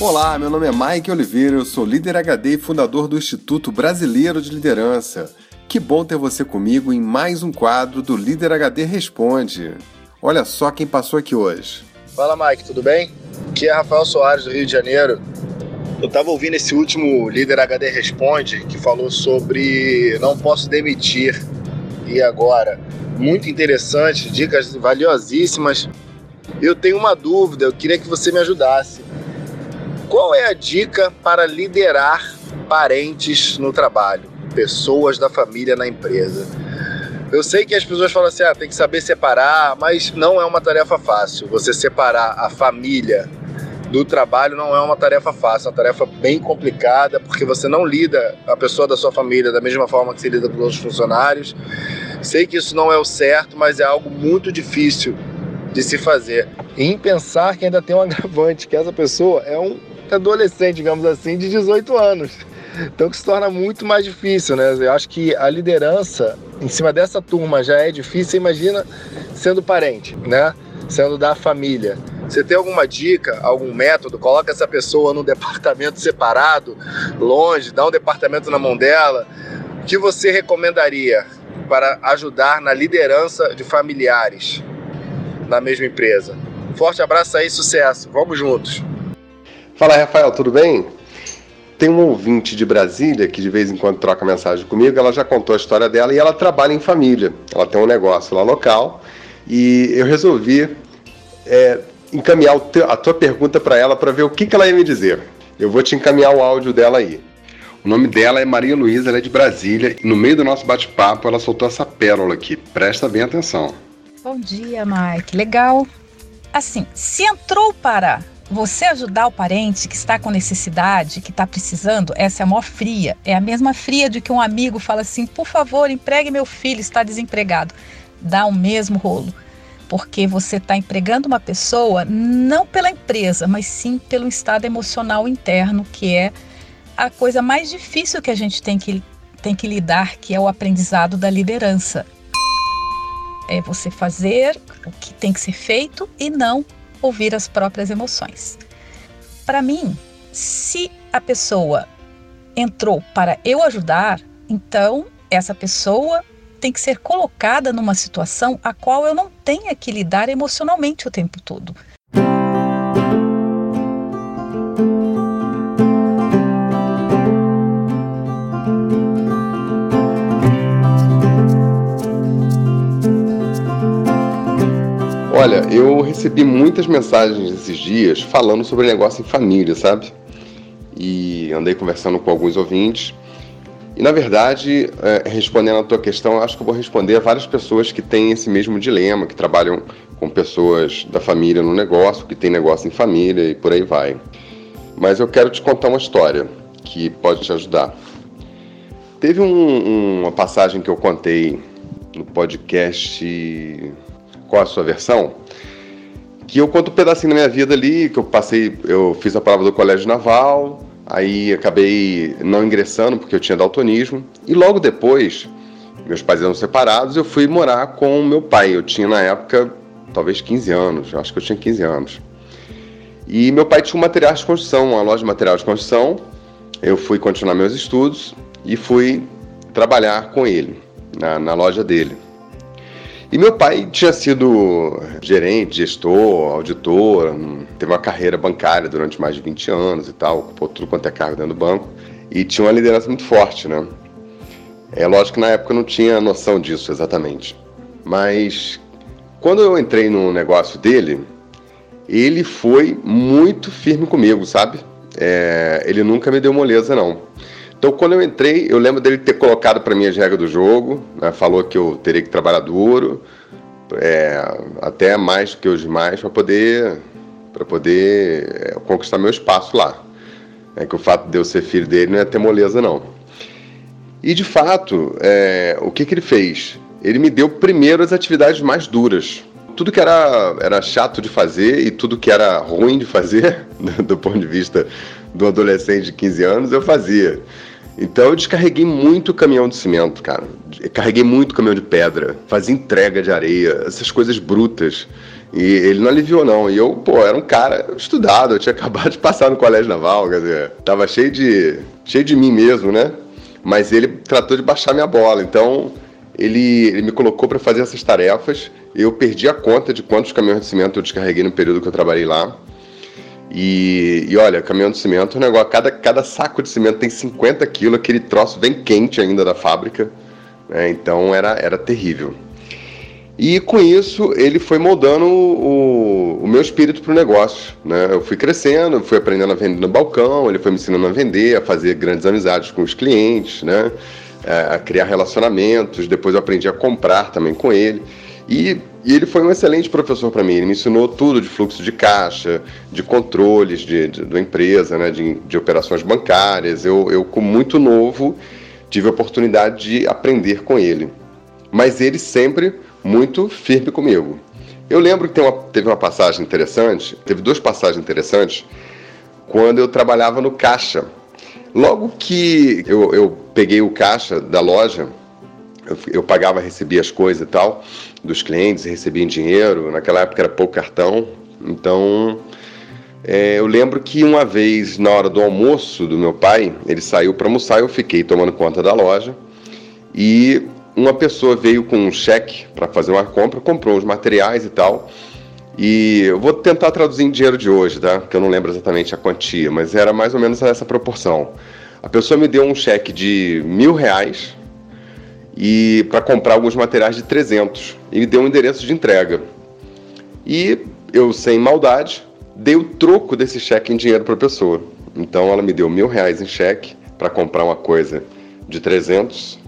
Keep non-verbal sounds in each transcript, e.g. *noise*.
Olá, meu nome é Mike Oliveira, eu sou líder HD e fundador do Instituto Brasileiro de Liderança. Que bom ter você comigo em mais um quadro do Líder HD Responde. Olha só quem passou aqui hoje. Fala Mike, tudo bem? Aqui é Rafael Soares do Rio de Janeiro. Eu estava ouvindo esse último Líder HD Responde que falou sobre não posso demitir. E agora? Muito interessante, dicas valiosíssimas. Eu tenho uma dúvida, eu queria que você me ajudasse. Qual é a dica para liderar parentes no trabalho, pessoas da família na empresa? Eu sei que as pessoas falam assim, ah, tem que saber separar, mas não é uma tarefa fácil. Você separar a família do trabalho não é uma tarefa fácil, é uma tarefa bem complicada, porque você não lida a pessoa da sua família da mesma forma que você lida com os outros funcionários. Sei que isso não é o certo, mas é algo muito difícil de se fazer. E em pensar que ainda tem um agravante, que essa pessoa é um adolescente, digamos assim, de 18 anos. Então que se torna muito mais difícil, né? Eu acho que a liderança em cima dessa turma já é difícil, imagina sendo parente, né? Sendo da família. Você tem alguma dica, algum método? Coloca essa pessoa num departamento separado, longe, dá um departamento na mão dela. O que você recomendaria para ajudar na liderança de familiares na mesma empresa? Forte abraço aí, sucesso. Vamos juntos. Fala, Rafael, tudo bem? Tem um ouvinte de Brasília que de vez em quando troca mensagem comigo. Ela já contou a história dela e ela trabalha em família. Ela tem um negócio lá local e eu resolvi é, encaminhar a tua pergunta para ela para ver o que, que ela ia me dizer. Eu vou te encaminhar o áudio dela aí. O nome dela é Maria Luísa, ela é de Brasília e no meio do nosso bate-papo ela soltou essa pérola aqui. Presta bem atenção. Bom dia, Mike. Legal. Assim, se entrou para você ajudar o parente que está com necessidade, que está precisando, essa é a maior fria. É a mesma fria de que um amigo fala assim: por favor, empregue meu filho, está desempregado. Dá o mesmo rolo. Porque você está empregando uma pessoa não pela empresa, mas sim pelo estado emocional interno, que é a coisa mais difícil que a gente tem que, tem que lidar, que é o aprendizado da liderança. É você fazer o que tem que ser feito e não ouvir as próprias emoções. Para mim, se a pessoa entrou para eu ajudar, então essa pessoa tem que ser colocada numa situação a qual eu não tenha que lidar emocionalmente o tempo todo. Olha, eu recebi muitas mensagens esses dias falando sobre negócio em família, sabe? E andei conversando com alguns ouvintes. E na verdade, é, respondendo a tua questão, acho que eu vou responder a várias pessoas que têm esse mesmo dilema, que trabalham com pessoas da família no negócio, que têm negócio em família e por aí vai. Mas eu quero te contar uma história que pode te ajudar. Teve um, uma passagem que eu contei no podcast qual a sua versão, que eu conto um pedacinho da minha vida ali, que eu passei, eu fiz a prova do colégio naval, aí acabei não ingressando porque eu tinha daltonismo, e logo depois, meus pais eram separados, eu fui morar com meu pai. Eu tinha na época talvez 15 anos, acho que eu tinha 15 anos. E meu pai tinha um material de construção, uma loja de material de construção. Eu fui continuar meus estudos e fui trabalhar com ele, na, na loja dele. E meu pai tinha sido gerente, gestor, auditor, teve uma carreira bancária durante mais de 20 anos e tal, ocupou tudo quanto é cargo dentro do banco e tinha uma liderança muito forte, né? É lógico que na época eu não tinha noção disso exatamente. Mas quando eu entrei no negócio dele, ele foi muito firme comigo, sabe? É, ele nunca me deu moleza, não. Então, quando eu entrei, eu lembro dele ter colocado para mim as regras do jogo, né? falou que eu teria que trabalhar duro, é, até mais do que os demais, para poder, pra poder é, conquistar meu espaço lá. É que o fato de eu ser filho dele não é ter moleza, não. E, de fato, é, o que, que ele fez? Ele me deu primeiro as atividades mais duras. Tudo que era, era chato de fazer e tudo que era ruim de fazer, *laughs* do ponto de vista do adolescente de 15 anos, eu fazia. Então eu descarreguei muito caminhão de cimento, cara. Carreguei muito caminhão de pedra, fazia entrega de areia, essas coisas brutas E ele não aliviou, não. E eu, pô, era um cara estudado, eu tinha *laughs* acabado de passar no colégio naval, quer dizer, tava cheio de, cheio de mim mesmo, né? Mas ele tratou de baixar minha bola. Então, ele, ele me colocou para fazer essas tarefas. Eu perdi a conta de quantos caminhões de cimento eu descarreguei no período que eu trabalhei lá. E, e olha, caminhão de cimento é um negócio. Cada, cada saco de cimento tem 50 quilos, aquele troço bem quente ainda da fábrica. Né? Então era, era terrível. E com isso ele foi moldando o, o meu espírito para o negócio. Né? Eu fui crescendo, fui aprendendo a vender no balcão, ele foi me ensinando a vender, a fazer grandes amizades com os clientes, né? É, a criar relacionamentos. Depois eu aprendi a comprar também com ele. E, e ele foi um excelente professor para mim. Ele me ensinou tudo de fluxo de caixa, de controles de, de, da empresa, né? de, de operações bancárias. Eu, eu, com muito novo, tive a oportunidade de aprender com ele. Mas ele sempre muito firme comigo. Eu lembro que uma, teve uma passagem interessante, teve duas passagens interessantes, quando eu trabalhava no caixa. Logo que eu, eu peguei o caixa da loja, eu, eu, pagava, recebia as coisas e tal, dos clientes, recebia em dinheiro, naquela época era pouco cartão, então é, eu lembro que uma vez, na hora do almoço do meu pai, ele saiu para almoçar, eu fiquei tomando conta da loja, e uma pessoa veio com um cheque para fazer uma compra, comprou os materiais e tal. E eu vou tentar traduzir em dinheiro de hoje, tá? Porque eu não lembro exatamente a quantia, mas era mais ou menos essa proporção. A pessoa me deu um cheque de mil reais e para comprar alguns materiais de 300 e me deu um endereço de entrega. E eu, sem maldade, dei o troco desse cheque em dinheiro para a pessoa. Então ela me deu mil reais em cheque para comprar uma coisa de 300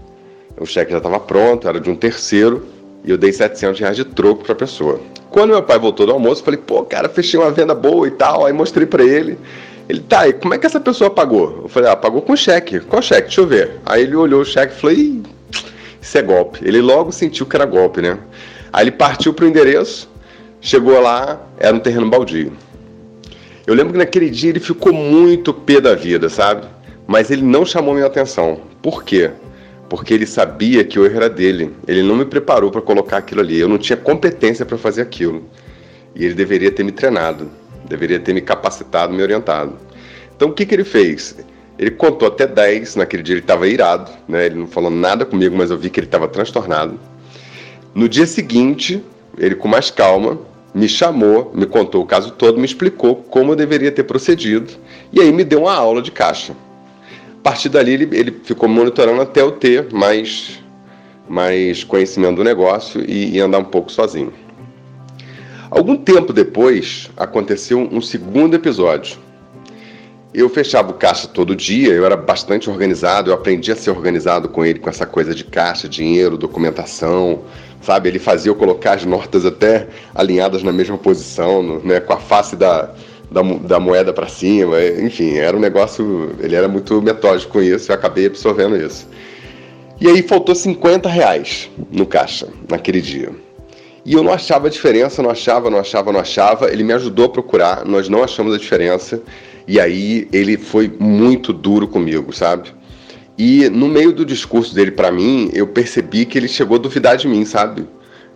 o cheque já estava pronto, era de um terceiro, e eu dei 700 reais de troco para a pessoa. Quando meu pai voltou do almoço, falei, pô, cara, fechei uma venda boa e tal, aí mostrei para ele. Ele, tá, e como é que essa pessoa pagou? Eu falei, ah, pagou com cheque. Qual cheque? Deixa eu ver. Aí ele olhou o cheque e falou, Ih, isso é golpe. Ele logo sentiu que era golpe, né? Aí ele partiu pro endereço, chegou lá, era um terreno baldio. Eu lembro que naquele dia ele ficou muito pé da vida, sabe? Mas ele não chamou minha atenção. Por quê? Porque ele sabia que o erro era dele. Ele não me preparou para colocar aquilo ali. Eu não tinha competência para fazer aquilo. E ele deveria ter me treinado, deveria ter me capacitado, me orientado. Então o que, que ele fez? Ele contou até 10, naquele dia ele estava irado, né? ele não falou nada comigo, mas eu vi que ele estava transtornado. No dia seguinte, ele com mais calma me chamou, me contou o caso todo, me explicou como eu deveria ter procedido e aí me deu uma aula de caixa. A partir dali, ele, ele ficou monitorando até eu ter mais, mais conhecimento do negócio e, e andar um pouco sozinho. Algum tempo depois, aconteceu um segundo episódio. Eu fechava o caixa todo dia, eu era bastante organizado, eu aprendi a ser organizado com ele, com essa coisa de caixa, dinheiro, documentação, sabe? Ele fazia eu colocar as notas até alinhadas na mesma posição, né? com a face da, da, da moeda para cima, enfim, era um negócio. Ele era muito metódico com isso, eu acabei absorvendo isso. E aí faltou 50 reais no caixa naquele dia. E eu não achava a diferença, não achava, não achava, não achava. Ele me ajudou a procurar, nós não achamos a diferença. E aí ele foi muito duro comigo, sabe? E no meio do discurso dele para mim, eu percebi que ele chegou a duvidar de mim, sabe?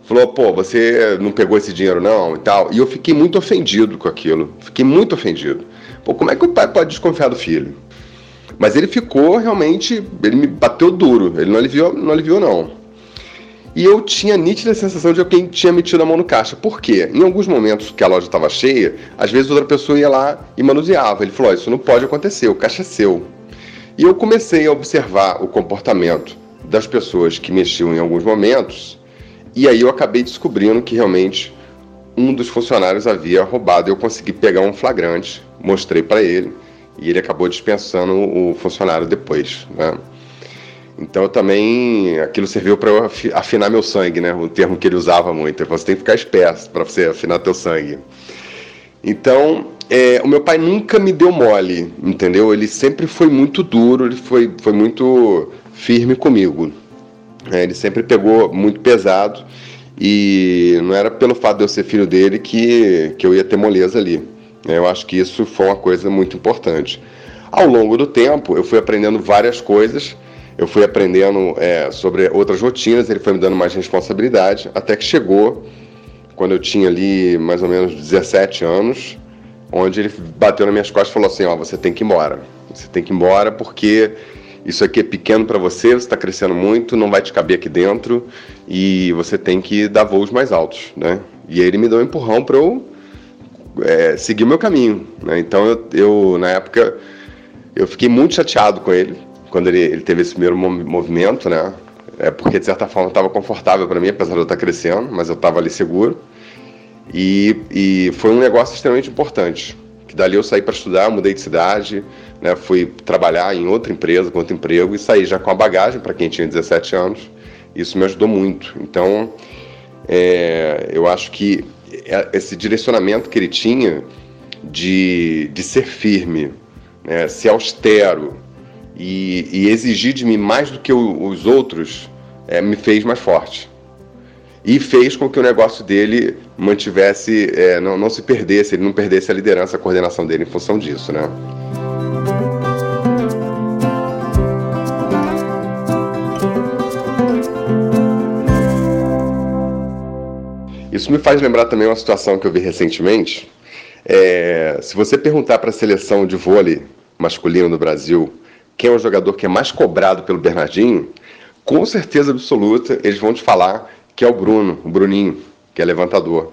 Falou, pô, você não pegou esse dinheiro não e tal. E eu fiquei muito ofendido com aquilo. Fiquei muito ofendido. Pô, como é que o pai pode desconfiar do filho? Mas ele ficou realmente, ele me bateu duro, ele não aliviou, não aliviou não. E eu tinha nítida sensação de alguém tinha metido a mão no caixa. Por quê? Em alguns momentos que a loja estava cheia, às vezes outra pessoa ia lá e manuseava. Ele falou: Isso não pode acontecer, o caixa é seu. E eu comecei a observar o comportamento das pessoas que mexiam em alguns momentos e aí eu acabei descobrindo que realmente um dos funcionários havia roubado. Eu consegui pegar um flagrante, mostrei para ele e ele acabou dispensando o funcionário depois, né? Então também aquilo serviu para eu afinar meu sangue, né? O termo que ele usava muito. Você tem que ficar esperto para você afinar teu sangue. Então, é, o meu pai nunca me deu mole, entendeu? Ele sempre foi muito duro, ele foi, foi muito firme comigo. É, ele sempre pegou muito pesado e não era pelo fato de eu ser filho dele que, que eu ia ter moleza ali. É, eu acho que isso foi uma coisa muito importante. Ao longo do tempo, eu fui aprendendo várias coisas, eu fui aprendendo é, sobre outras rotinas, ele foi me dando mais responsabilidade, até que chegou quando eu tinha ali mais ou menos 17 anos, onde ele bateu nas minhas costas e falou assim: Ó, você tem que ir embora. Você tem que ir embora porque isso aqui é pequeno para você, você está crescendo muito, não vai te caber aqui dentro e você tem que dar voos mais altos, né? E aí ele me deu um empurrão para eu é, seguir o meu caminho, né? Então eu, eu, na época, eu fiquei muito chateado com ele quando ele, ele teve esse primeiro movimento, né? É porque de certa forma estava confortável para mim, apesar de eu estar crescendo, mas eu estava ali seguro. E, e foi um negócio extremamente importante. Que dali eu saí para estudar, mudei de cidade, né, fui trabalhar em outra empresa, com outro emprego e saí já com a bagagem para quem tinha 17 anos. Isso me ajudou muito. Então, é, eu acho que é, esse direcionamento que ele tinha de, de ser firme, né, ser austero, e, e exigir de mim mais do que os outros é, me fez mais forte. E fez com que o negócio dele mantivesse, é, não, não se perdesse, ele não perdesse a liderança, a coordenação dele em função disso, né? Isso me faz lembrar também uma situação que eu vi recentemente. É, se você perguntar para a seleção de vôlei masculino do Brasil quem é o jogador que é mais cobrado pelo Bernardinho, com certeza absoluta eles vão te falar que é o Bruno, o Bruninho, que é levantador.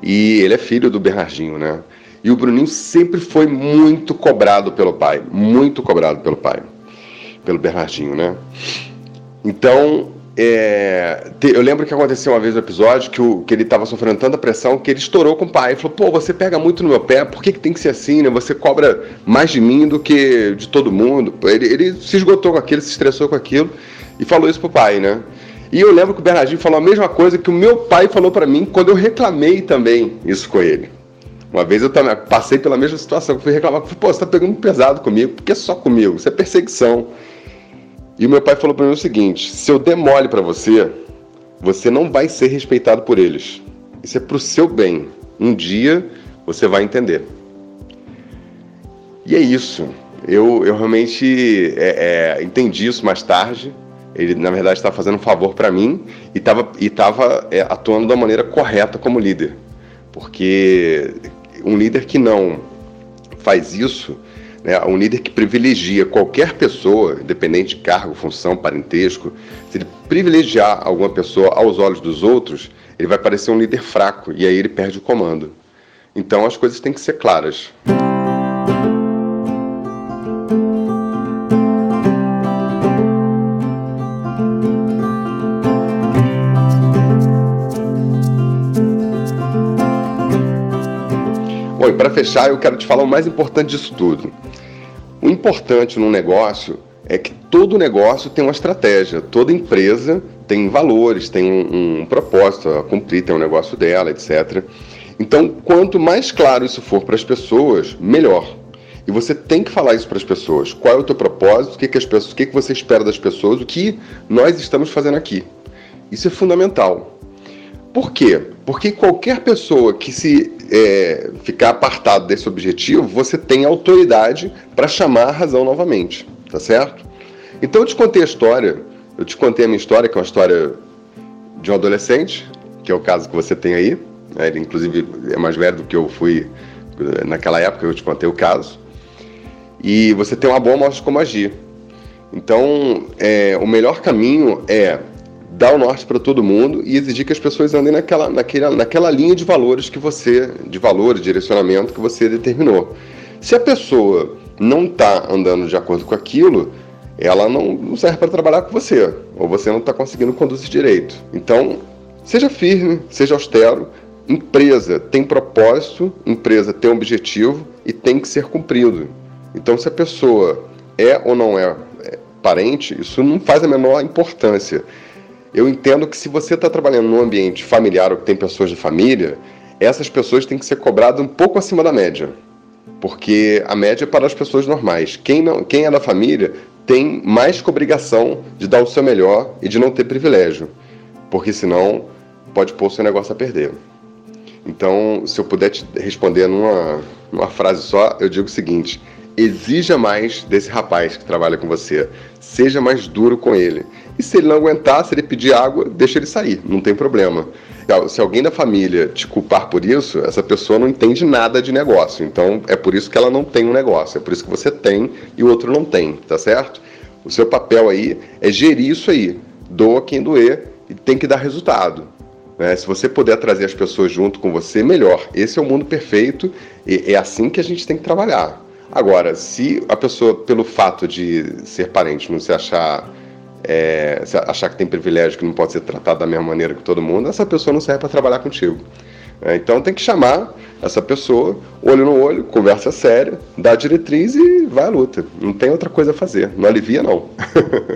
E ele é filho do Bernardinho, né? E o Bruninho sempre foi muito cobrado pelo pai, muito cobrado pelo pai, pelo Bernardinho, né? Então, é, eu lembro que aconteceu uma vez no episódio que, o, que ele estava sofrendo tanta pressão que ele estourou com o pai. Ele falou: pô, você pega muito no meu pé, por que, que tem que ser assim, né? Você cobra mais de mim do que de todo mundo. Ele, ele se esgotou com aquilo, se estressou com aquilo e falou isso pro pai, né? E eu lembro que o Bernardinho falou a mesma coisa que o meu pai falou para mim quando eu reclamei também isso com ele. Uma vez eu também passei pela mesma situação, fui reclamar, falei, pô, você tá pegando pesado comigo, porque é só comigo, isso é perseguição. E o meu pai falou para mim o seguinte: se eu der mole para você, você não vai ser respeitado por eles. Isso é pro seu bem. Um dia você vai entender. E é isso. Eu, eu realmente é, é, entendi isso mais tarde. Ele, na verdade, estava fazendo um favor para mim e estava e tava, é, atuando da maneira correta como líder. Porque um líder que não faz isso, né, um líder que privilegia qualquer pessoa, independente de cargo, função, parentesco, se ele privilegiar alguma pessoa aos olhos dos outros, ele vai parecer um líder fraco e aí ele perde o comando. Então as coisas têm que ser claras. Fechar, eu quero te falar o mais importante disso tudo. O importante num negócio é que todo negócio tem uma estratégia, toda empresa tem valores, tem um, um propósito a cumprir, tem um negócio dela, etc. Então, quanto mais claro isso for para as pessoas, melhor. E você tem que falar isso para as pessoas. Qual é o teu propósito? O que, que as pessoas, o que, que você espera das pessoas? O que nós estamos fazendo aqui? Isso é fundamental. Por quê? Porque qualquer pessoa que se é, ficar apartado desse objetivo, você tem autoridade para chamar a razão novamente, tá certo? Então eu te contei a história, eu te contei a minha história, que é uma história de um adolescente, que é o caso que você tem aí. Né? Ele, inclusive, é mais velho do que eu fui naquela época, eu te contei o caso. E você tem uma boa mostra de como agir. Então, é, o melhor caminho é dar o norte para todo mundo e exigir que as pessoas andem naquela, naquela, naquela linha de valores que você, de valores, direcionamento que você determinou. Se a pessoa não está andando de acordo com aquilo, ela não, não serve para trabalhar com você, ou você não está conseguindo conduzir direito. Então, seja firme, seja austero. Empresa tem propósito, empresa tem objetivo e tem que ser cumprido. Então, se a pessoa é ou não é, é parente, isso não faz a menor importância eu entendo que se você está trabalhando num ambiente familiar ou que tem pessoas de família, essas pessoas têm que ser cobradas um pouco acima da média. Porque a média é para as pessoas normais. Quem, não, quem é da família tem mais que obrigação de dar o seu melhor e de não ter privilégio. Porque senão pode pôr o seu negócio a perder. Então, se eu puder te responder numa, numa frase só, eu digo o seguinte: exija mais desse rapaz que trabalha com você. Seja mais duro com ele. E se ele não aguentar, se ele pedir água, deixa ele sair, não tem problema. Se alguém da família te culpar por isso, essa pessoa não entende nada de negócio. Então é por isso que ela não tem um negócio, é por isso que você tem e o outro não tem, tá certo? O seu papel aí é gerir isso aí. Doa quem doer e tem que dar resultado. Né? Se você puder trazer as pessoas junto com você, melhor. Esse é o mundo perfeito e é assim que a gente tem que trabalhar. Agora, se a pessoa, pelo fato de ser parente, não se achar é, achar que tem privilégio, que não pode ser tratado da mesma maneira que todo mundo, essa pessoa não serve para trabalhar contigo. É, então tem que chamar essa pessoa, olho no olho, conversa séria, dá diretriz e vai à luta. Não tem outra coisa a fazer. Não alivia, não.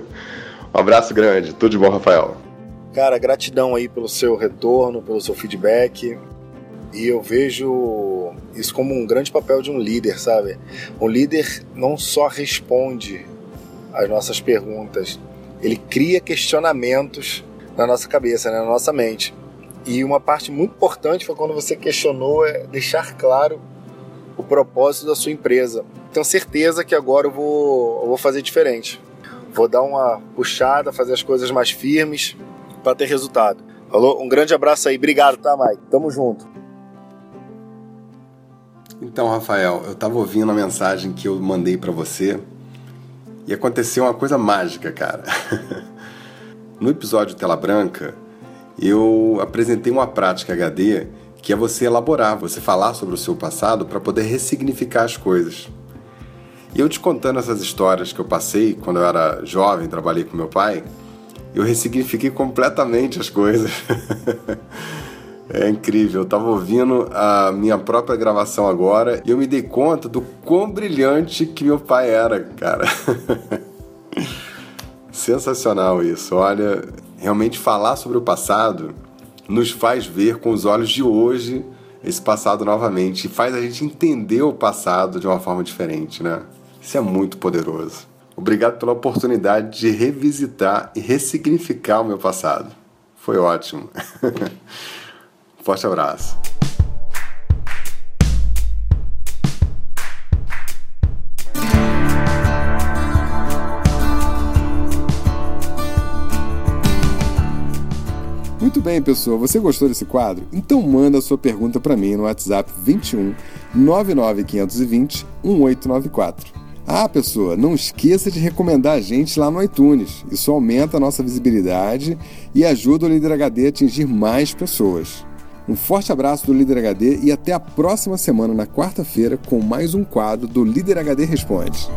*laughs* um abraço grande. Tudo de bom, Rafael. Cara, gratidão aí pelo seu retorno, pelo seu feedback. E eu vejo isso como um grande papel de um líder, sabe? Um líder não só responde às nossas perguntas, ele cria questionamentos na nossa cabeça, né, na nossa mente. E uma parte muito importante foi quando você questionou é deixar claro o propósito da sua empresa. Tenho certeza que agora eu vou, eu vou fazer diferente. Vou dar uma puxada, fazer as coisas mais firmes para ter resultado. Falou? Um grande abraço aí. Obrigado, tá, Mike? Tamo junto. Então, Rafael, eu estava ouvindo a mensagem que eu mandei para você e aconteceu uma coisa mágica, cara. *laughs* no episódio Tela Branca, eu apresentei uma prática HD que é você elaborar, você falar sobre o seu passado para poder ressignificar as coisas. E eu te contando essas histórias que eu passei quando eu era jovem, trabalhei com meu pai, eu ressignifiquei completamente as coisas. *laughs* é incrível, eu estava ouvindo a minha própria gravação agora e eu me dei conta do quão brilhante que meu pai era, cara. *laughs* Sensacional isso. Olha, realmente falar sobre o passado nos faz ver com os olhos de hoje esse passado novamente e faz a gente entender o passado de uma forma diferente, né? Isso é muito poderoso. Obrigado pela oportunidade de revisitar e ressignificar o meu passado. Foi ótimo. *laughs* Forte abraço. Muito bem, pessoal. Você gostou desse quadro? Então manda a sua pergunta para mim no WhatsApp 21 99520 1894. Ah, pessoa, não esqueça de recomendar a gente lá no iTunes. Isso aumenta a nossa visibilidade e ajuda o Líder HD a atingir mais pessoas. Um forte abraço do Líder HD e até a próxima semana, na quarta-feira, com mais um quadro do Líder HD Responde.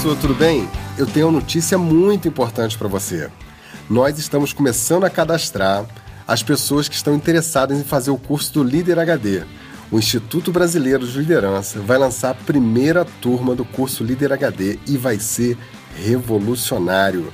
pessoa, tudo bem? Eu tenho uma notícia muito importante para você. Nós estamos começando a cadastrar as pessoas que estão interessadas em fazer o curso do Líder HD. O Instituto Brasileiro de Liderança vai lançar a primeira turma do curso Líder HD e vai ser revolucionário.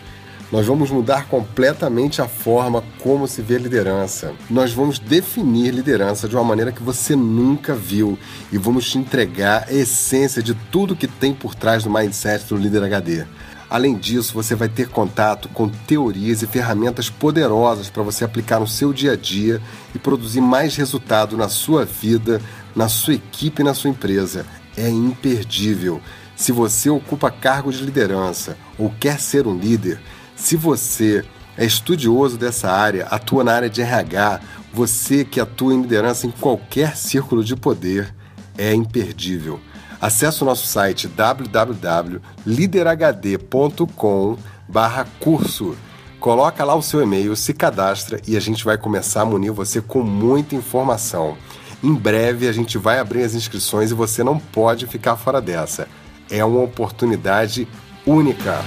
Nós vamos mudar completamente a forma como se vê liderança. Nós vamos definir liderança de uma maneira que você nunca viu e vamos te entregar a essência de tudo que tem por trás do mindset do líder HD. Além disso, você vai ter contato com teorias e ferramentas poderosas para você aplicar no seu dia a dia e produzir mais resultado na sua vida, na sua equipe e na sua empresa. É imperdível. Se você ocupa cargo de liderança ou quer ser um líder, se você é estudioso dessa área, atua na área de RH, você que atua em liderança em qualquer círculo de poder, é imperdível. Acesse o nosso site www.liderhd.com curso. Coloca lá o seu e-mail, se cadastra e a gente vai começar a munir você com muita informação. Em breve a gente vai abrir as inscrições e você não pode ficar fora dessa. É uma oportunidade única.